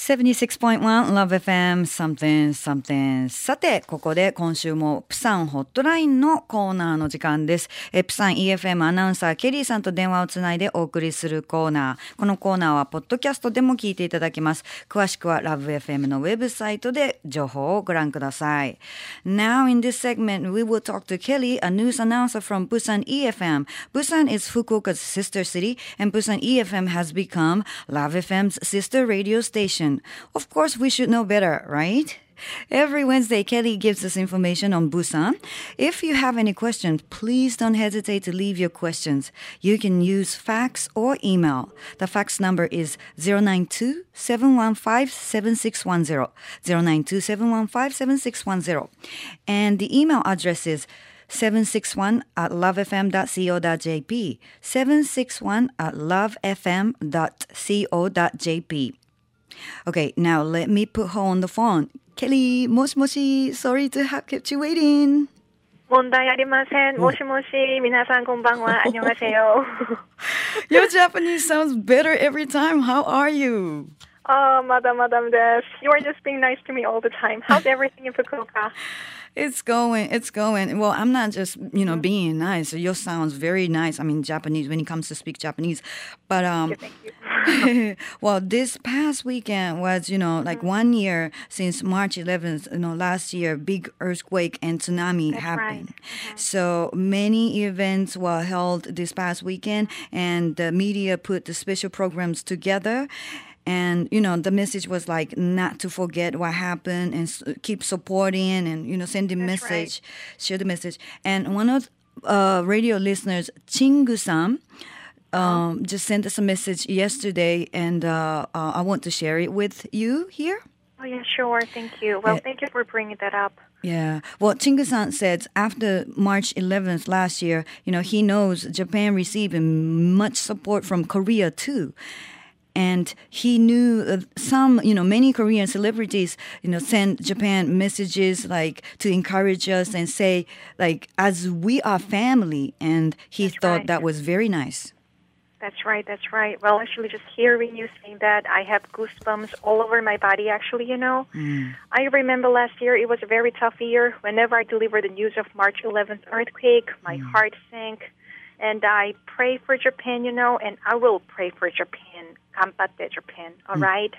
76.1 Love FM something something さて、ここで今週もプサンホットラインのコーナーの時間です。えプサン EFM アナウンサーケリーさんと電話をつないでお送りするコーナー。このコーナーはポッドキャストでも聞いていただけます。詳しくは LoveFM のウェブサイトで情報をご覧ください。Now in this segment we will talk to Kelly, a news announcer from Busan EFM. Busan is Fukuoka's sister city and Busan EFM has become LoveFM's sister radio station. Of course, we should know better, right? Every Wednesday, Kelly gives us information on Busan. If you have any questions, please don't hesitate to leave your questions. You can use fax or email. The fax number is 092 715 7610. 092 715 7610. And the email address is 761 at lovefm.co.jp. 761 at lovefm.co.jp. Okay, now let me put her on the phone. Kelly, もしもし sorry to have kept you waiting. 問題ありません。もしもし、皆さんこんばんは。안녕하세요 Your Japanese sounds better every time. How are you? ああ、まだまだです。You are just being nice to me all the time. How's everything in Fukuoka? It's going, it's going. Well, I'm not just, you know, mm-hmm. being nice. Your sounds very nice. I mean, Japanese when it comes to speak Japanese. But um well, this past weekend was, you know, like mm-hmm. one year since March 11th, you know, last year, big earthquake and tsunami That's happened. right. So many events were held this past weekend, and the media put the special programs together. And you know the message was like not to forget what happened and keep supporting and you know sending That's right. message, share the message. And one of uh, radio listeners, Chingu-san, um, just sent us a message yesterday, and uh, uh, I want to share it with you here. Oh yeah, sure. Thank you. Well, Yeah. thank you for bringing that up. Yeah. Well, Chingu-san said after March 11th last year, you know, he knows Japan received much support from Korea too. And he knew uh, some, you know, many Korean celebrities, you know, send Japan messages like to encourage us and say, like, as we are family. And he That's thought right. that was very nice. That's right. That's right. Well, actually, just hearing you saying that, I have goosebumps all over my body. Actually, you know, I remember last year it was a very tough year. Whenever I delivered the news of March 11th earthquake, my heart sank, and I pray for Japan. You know, and I will pray for Japan. Ganbatte Japan. All right.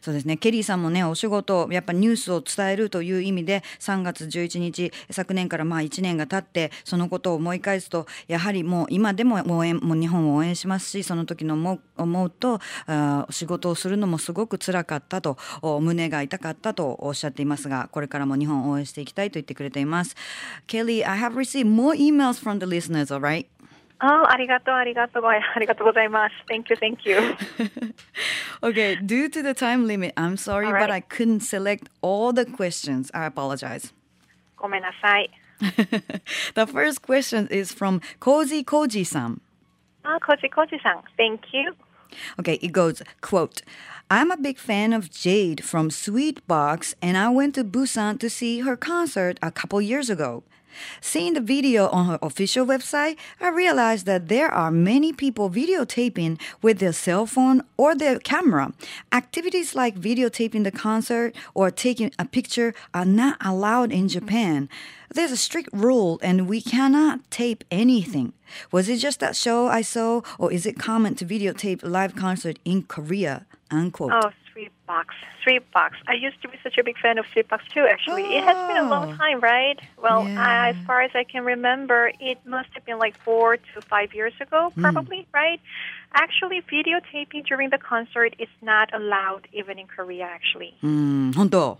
そうですね。ケリーさんもね、お仕事、やっぱニュースを伝えるという意味で、3月11日、昨年からまあ1年が経って、そのことを思い返すと、やはりもう今でも応援、もう日本を応援しますし、その時の思う思うと、あー仕事をするのもすごく辛かったと、お胸が痛かったとおっしゃっていますが、これからも日本を応援していきたいと言ってくれています。Kelly, I have received more emails from the listeners, alright? Oh, arigato, arigato, arigato gozaimasu. Thank you, thank you. okay, due to the time limit, I'm sorry, right. but I couldn't select all the questions. I apologize. Gomenasai. the first question is from Koji Koji-san. Ah, Koji Koji-san. Thank you. Okay, it goes, quote, I'm a big fan of Jade from Sweetbox and I went to Busan to see her concert a couple years ago. Seeing the video on her official website, I realized that there are many people videotaping with their cell phone or their camera. Activities like videotaping the concert or taking a picture are not allowed in mm-hmm. Japan. There's a strict rule and we cannot tape anything. Was it just that show I saw or is it common to videotape live concert in Korea? Unquote. Oh, Three Box. three Box. I used to be such a big fan of Sweetbox too. Actually, oh. it has been a long oh. time, right? Well, yeah. I, as far as I can remember, it must have been like four to five years ago, hmm. probably, mm. right? Actually, videotaping during the concert is not allowed even in Korea. Actually. Mm, Honto,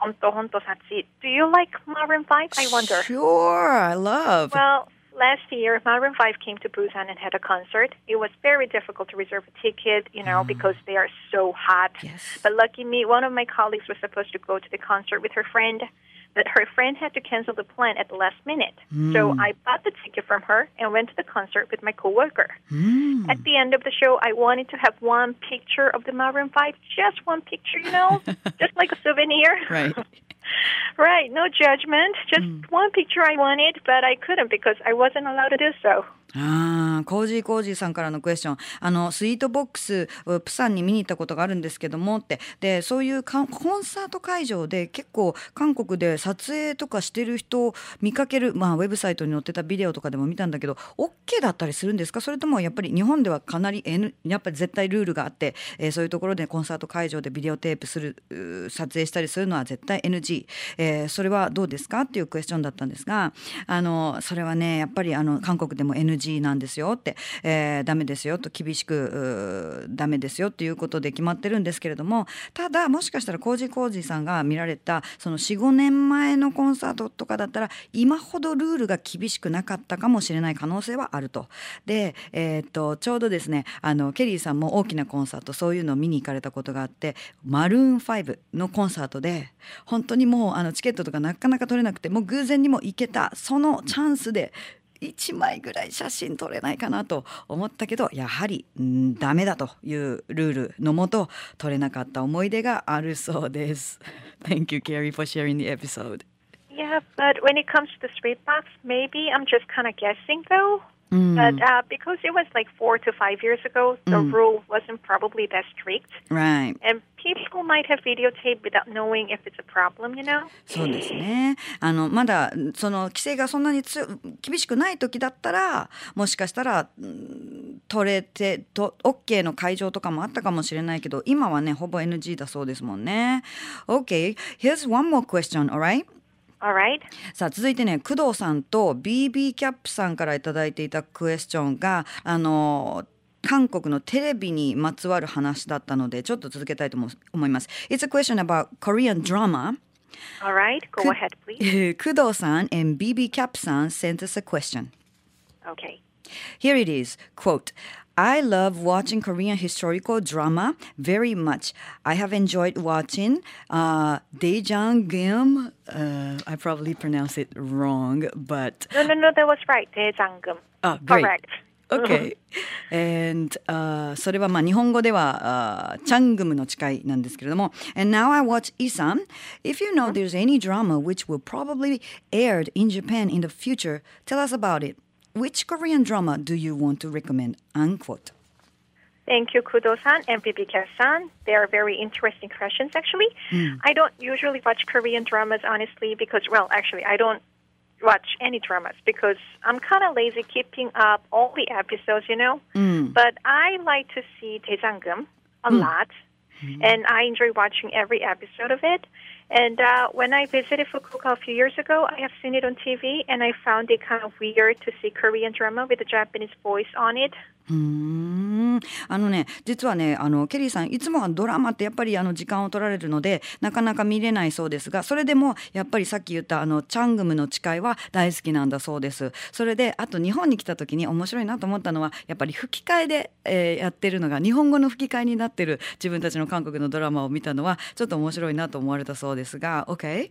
Honto 혼도 사치. Do you like Maroon Five? I wonder. Sure, I love. Well last year, Maroon 5 came to Busan and had a concert. It was very difficult to reserve a ticket, you know, because they are so hot. Yes. But lucky me, one of my colleagues was supposed to go to the concert with her friend, but her friend had to cancel the plan at the last minute. So I bought the ticket from her and went to the concert with my coworker. Mm. At the end of the show, I wanted to have one picture of the Maroon 5, just one picture, you know, just like a souvenir. Right. Right, no judgment. Just mm. one picture I wanted, but I couldn't because I wasn't allowed to do so. ああ、コージーコージーさんからのクエスチョン。あの、スイートボックス、プサンに見に行ったことがあるんですけどもって。で、そういうコンサート会場で結構韓国で撮影とかしてる人を見かける、まあ、ウェブサイトに載ってたビデオとかでも見たんだけど、OK だったりするんですか？それともやっぱり日本ではかなり、N、やっぱり絶対ルールがあって、えー、そういうところでコンサート会場でビデオテープする、撮影したりするのは絶対 NG。えー、それはどうですか？っていうクエスチョンだったんですが、あの、それはね、やっぱりあの、韓国でも NG NG なんですよって、えー、ダメですよと厳しくダメですよっていうことで決まってるんですけれどもただもしかしたらコージコージさんが見られたその45年前のコンサートとかだったら今ほどルールが厳しくなかったかもしれない可能性はあると。で、えー、っとちょうどですねあのケリーさんも大きなコンサートそういうのを見に行かれたことがあってマルーン5のコンサートで本当にもうあのチケットとかなかなか取れなくてもう偶然にも行けたそのチャンスで1枚ぐらい写真撮れないかなと思ったけどやはりんダメだというルールのもと撮れなかった思い出があるそうです。Thank you, Carrie, for sharing the episode. Yeah, but when it comes to the street box, maybe I'm just kind of guessing though. Mm. But uh, because it was like four to five years ago, the mm. rule wasn't probably that strict. Right. And people might have videotaped without knowing if it's a problem, you know? そうですね。あの、まだ、その、規制がそんなにつ厳しくない時だったら、もしかしたら、取れて、と、OK の会場とかもあったかもしれないけど、今はね、ほぼ NG だそうですもんね。Okay, here's one more question, alright? さあ続いてね工藤さんと BB キャップさんから頂いていたクエスチョンがあの韓国のテレビにまつわる話だったのでちょっと続けたいと思います。It's a question about Korean drama. Alright, go ahead please. 工藤さん and BB キャップさん sent us a question. Okay. Here it is. Quote, I love watching Korean historical drama very much. I have enjoyed watching uh, Dae Jang Geum. Uh, I probably pronounce it wrong, but no, no, no, that was right. Dae Jang Geum. Oh, ah, great. Correct. Okay. and uh, それはまあ日本語では、uh, チャングムの誓いなんですけれども。And now I watch Yi San. If you know mm-hmm. there's any drama which will probably aired in Japan in the future, tell us about it. Which Korean drama do you want to recommend? Unquote. Thank you, Kudo-san and Bibika-san. They are very interesting questions, actually. Mm. I don't usually watch Korean dramas, honestly, because, well, actually, I don't watch any dramas because I'm kind of lazy keeping up all the episodes, you know. Mm. But I like to see Dae Jang Geum a mm. lot, mm. and I enjoy watching every episode of it. And uh, when I visited Fukuoka a few years ago, I have seen it on TV, and I found it kind of weird to see Korean drama with a Japanese voice on it. うんあのね実はねあのケリーさんいつもはドラマってやっぱりあの時間を取られるのでなかなか見れないそうですがそれでもやっぱりさっき言ったあのチャングムの誓いは大好きなんだそうですそれであと日本に来た時に面白いなと思ったのはやっぱり吹き替えで、えー、やってるのが日本語の吹き替えになってる自分たちの韓国のドラマを見たのはちょっと面白いなと思われたそうですが OK?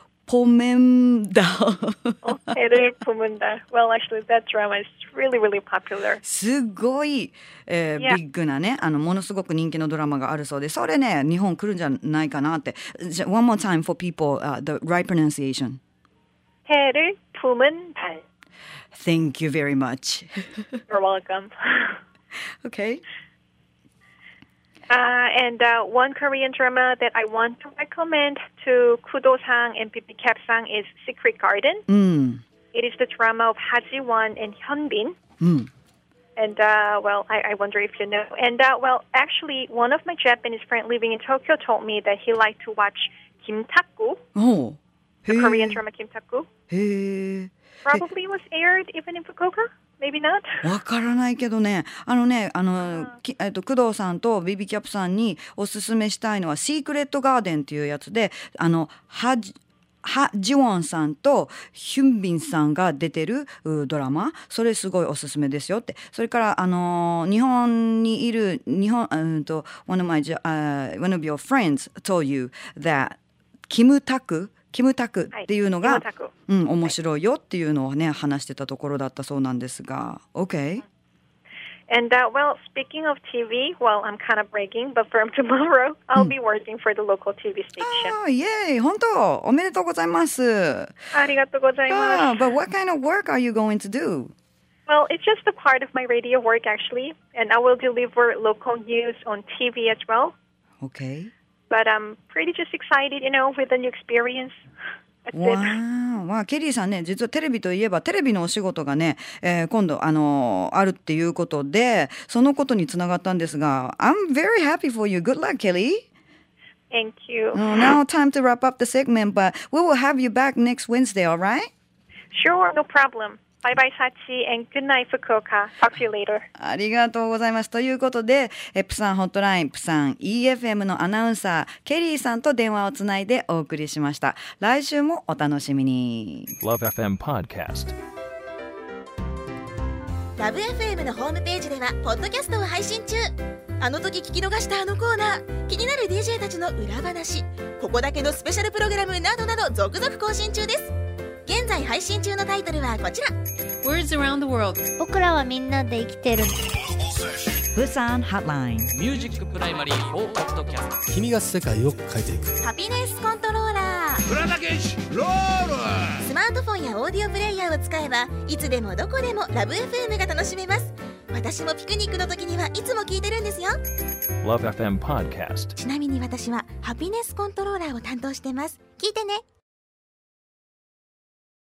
Pomenda. oh, Heru Pomenda. Well, actually, that drama is really, really popular. すごい、えー yeah. ビッグなね、あの、ものすごく人気のドラマがあるそうで、それね、日本来るんじゃないかなって。One more time for people,、uh, the right pronunciation. 해를 품은 달. Thank you very much. You're welcome. okay. Uh, and uh, one Korean drama that I want to recommend to Kudo-sang and Bibi Cap-sang is Secret Garden. Mm. It is the drama of Ha Ji-won and Hyun-bin. Mm. And uh, well, I, I, wonder if you know. And uh, well, actually, one of my Japanese friends living in Tokyo told me that he liked to watch Kim Tak-gu, oh. the Korean drama Kim Tak-gu. Probably was aired even in Fukuoka. Maybe not? わからないけどね、あのね、あの、えっと、工藤さんとビビキャップさんにおすすめしたいのは、シークレットガーデンっていうやつで、あの、はじ、ハ・ジウォンさんとヒュンビンさんが出てるうドラマ。それすごいおすすめですよって。それからあのー日本にいる日本うんと one of my uh, one of your friends told you that キムタクキムタクっていうのが、はいキムタクうん、面白いよっていうのをね話してたところだったそうなんですが OK And uh, well, speaking of TV, well, I'm kind of breaking, but from tomorrow, I'll be working for the local TV station. あーイエーイ本当おめでとうございますありがとうございます。 Ah, but what kind of work are you going to do? Well, it's just a part of my radio work actually, and I will deliver local news on TV as well. Okay. But I'm pretty just excited, you know, with the new experience. That's わ it. ーわあケリーさんね実はテレビといえばテレビのお仕事がね、えー今度あのーあるっていうことでそのことにつながったんですが I'm very happy for you good luck Kelly Thank you. Uh, now time to wrap up the segment but we will have you back next Wednesday alright? Sure, no problem. Bye bye, Sachi, and good night, Fukuoka. Talk to you later. ありがとうございます。ということで、えプサンホットライン、プサン EFM のアナウンサー、ケリーさんと電話をつないでお送りしました。来週もお楽しみに。Love FM Podcast. ラブ f m のホームページではポッドキャストを配信中あの時聞き逃したあのコーナー気になる DJ たちの裏話ここだけのスペシャルプログラムなどなど続々更新中です現在配信中のタイトルはこちら Words around the world. 僕らはみんなで生きてる。プサンハッライン。ミュージックプライマリー4ポッドキャスト。君が世界を変えていく。ハピネスコントローラー。浦田健士ロールスマートフォンやオーディオプレイヤーを使えばいつでもどこでもラブ f m が楽しめます。私もピクニックの時にはいつも聞いてるんですよ。Love FM Podcast. ちなみに私はハピネスコントローラーを担当してます。聞いてね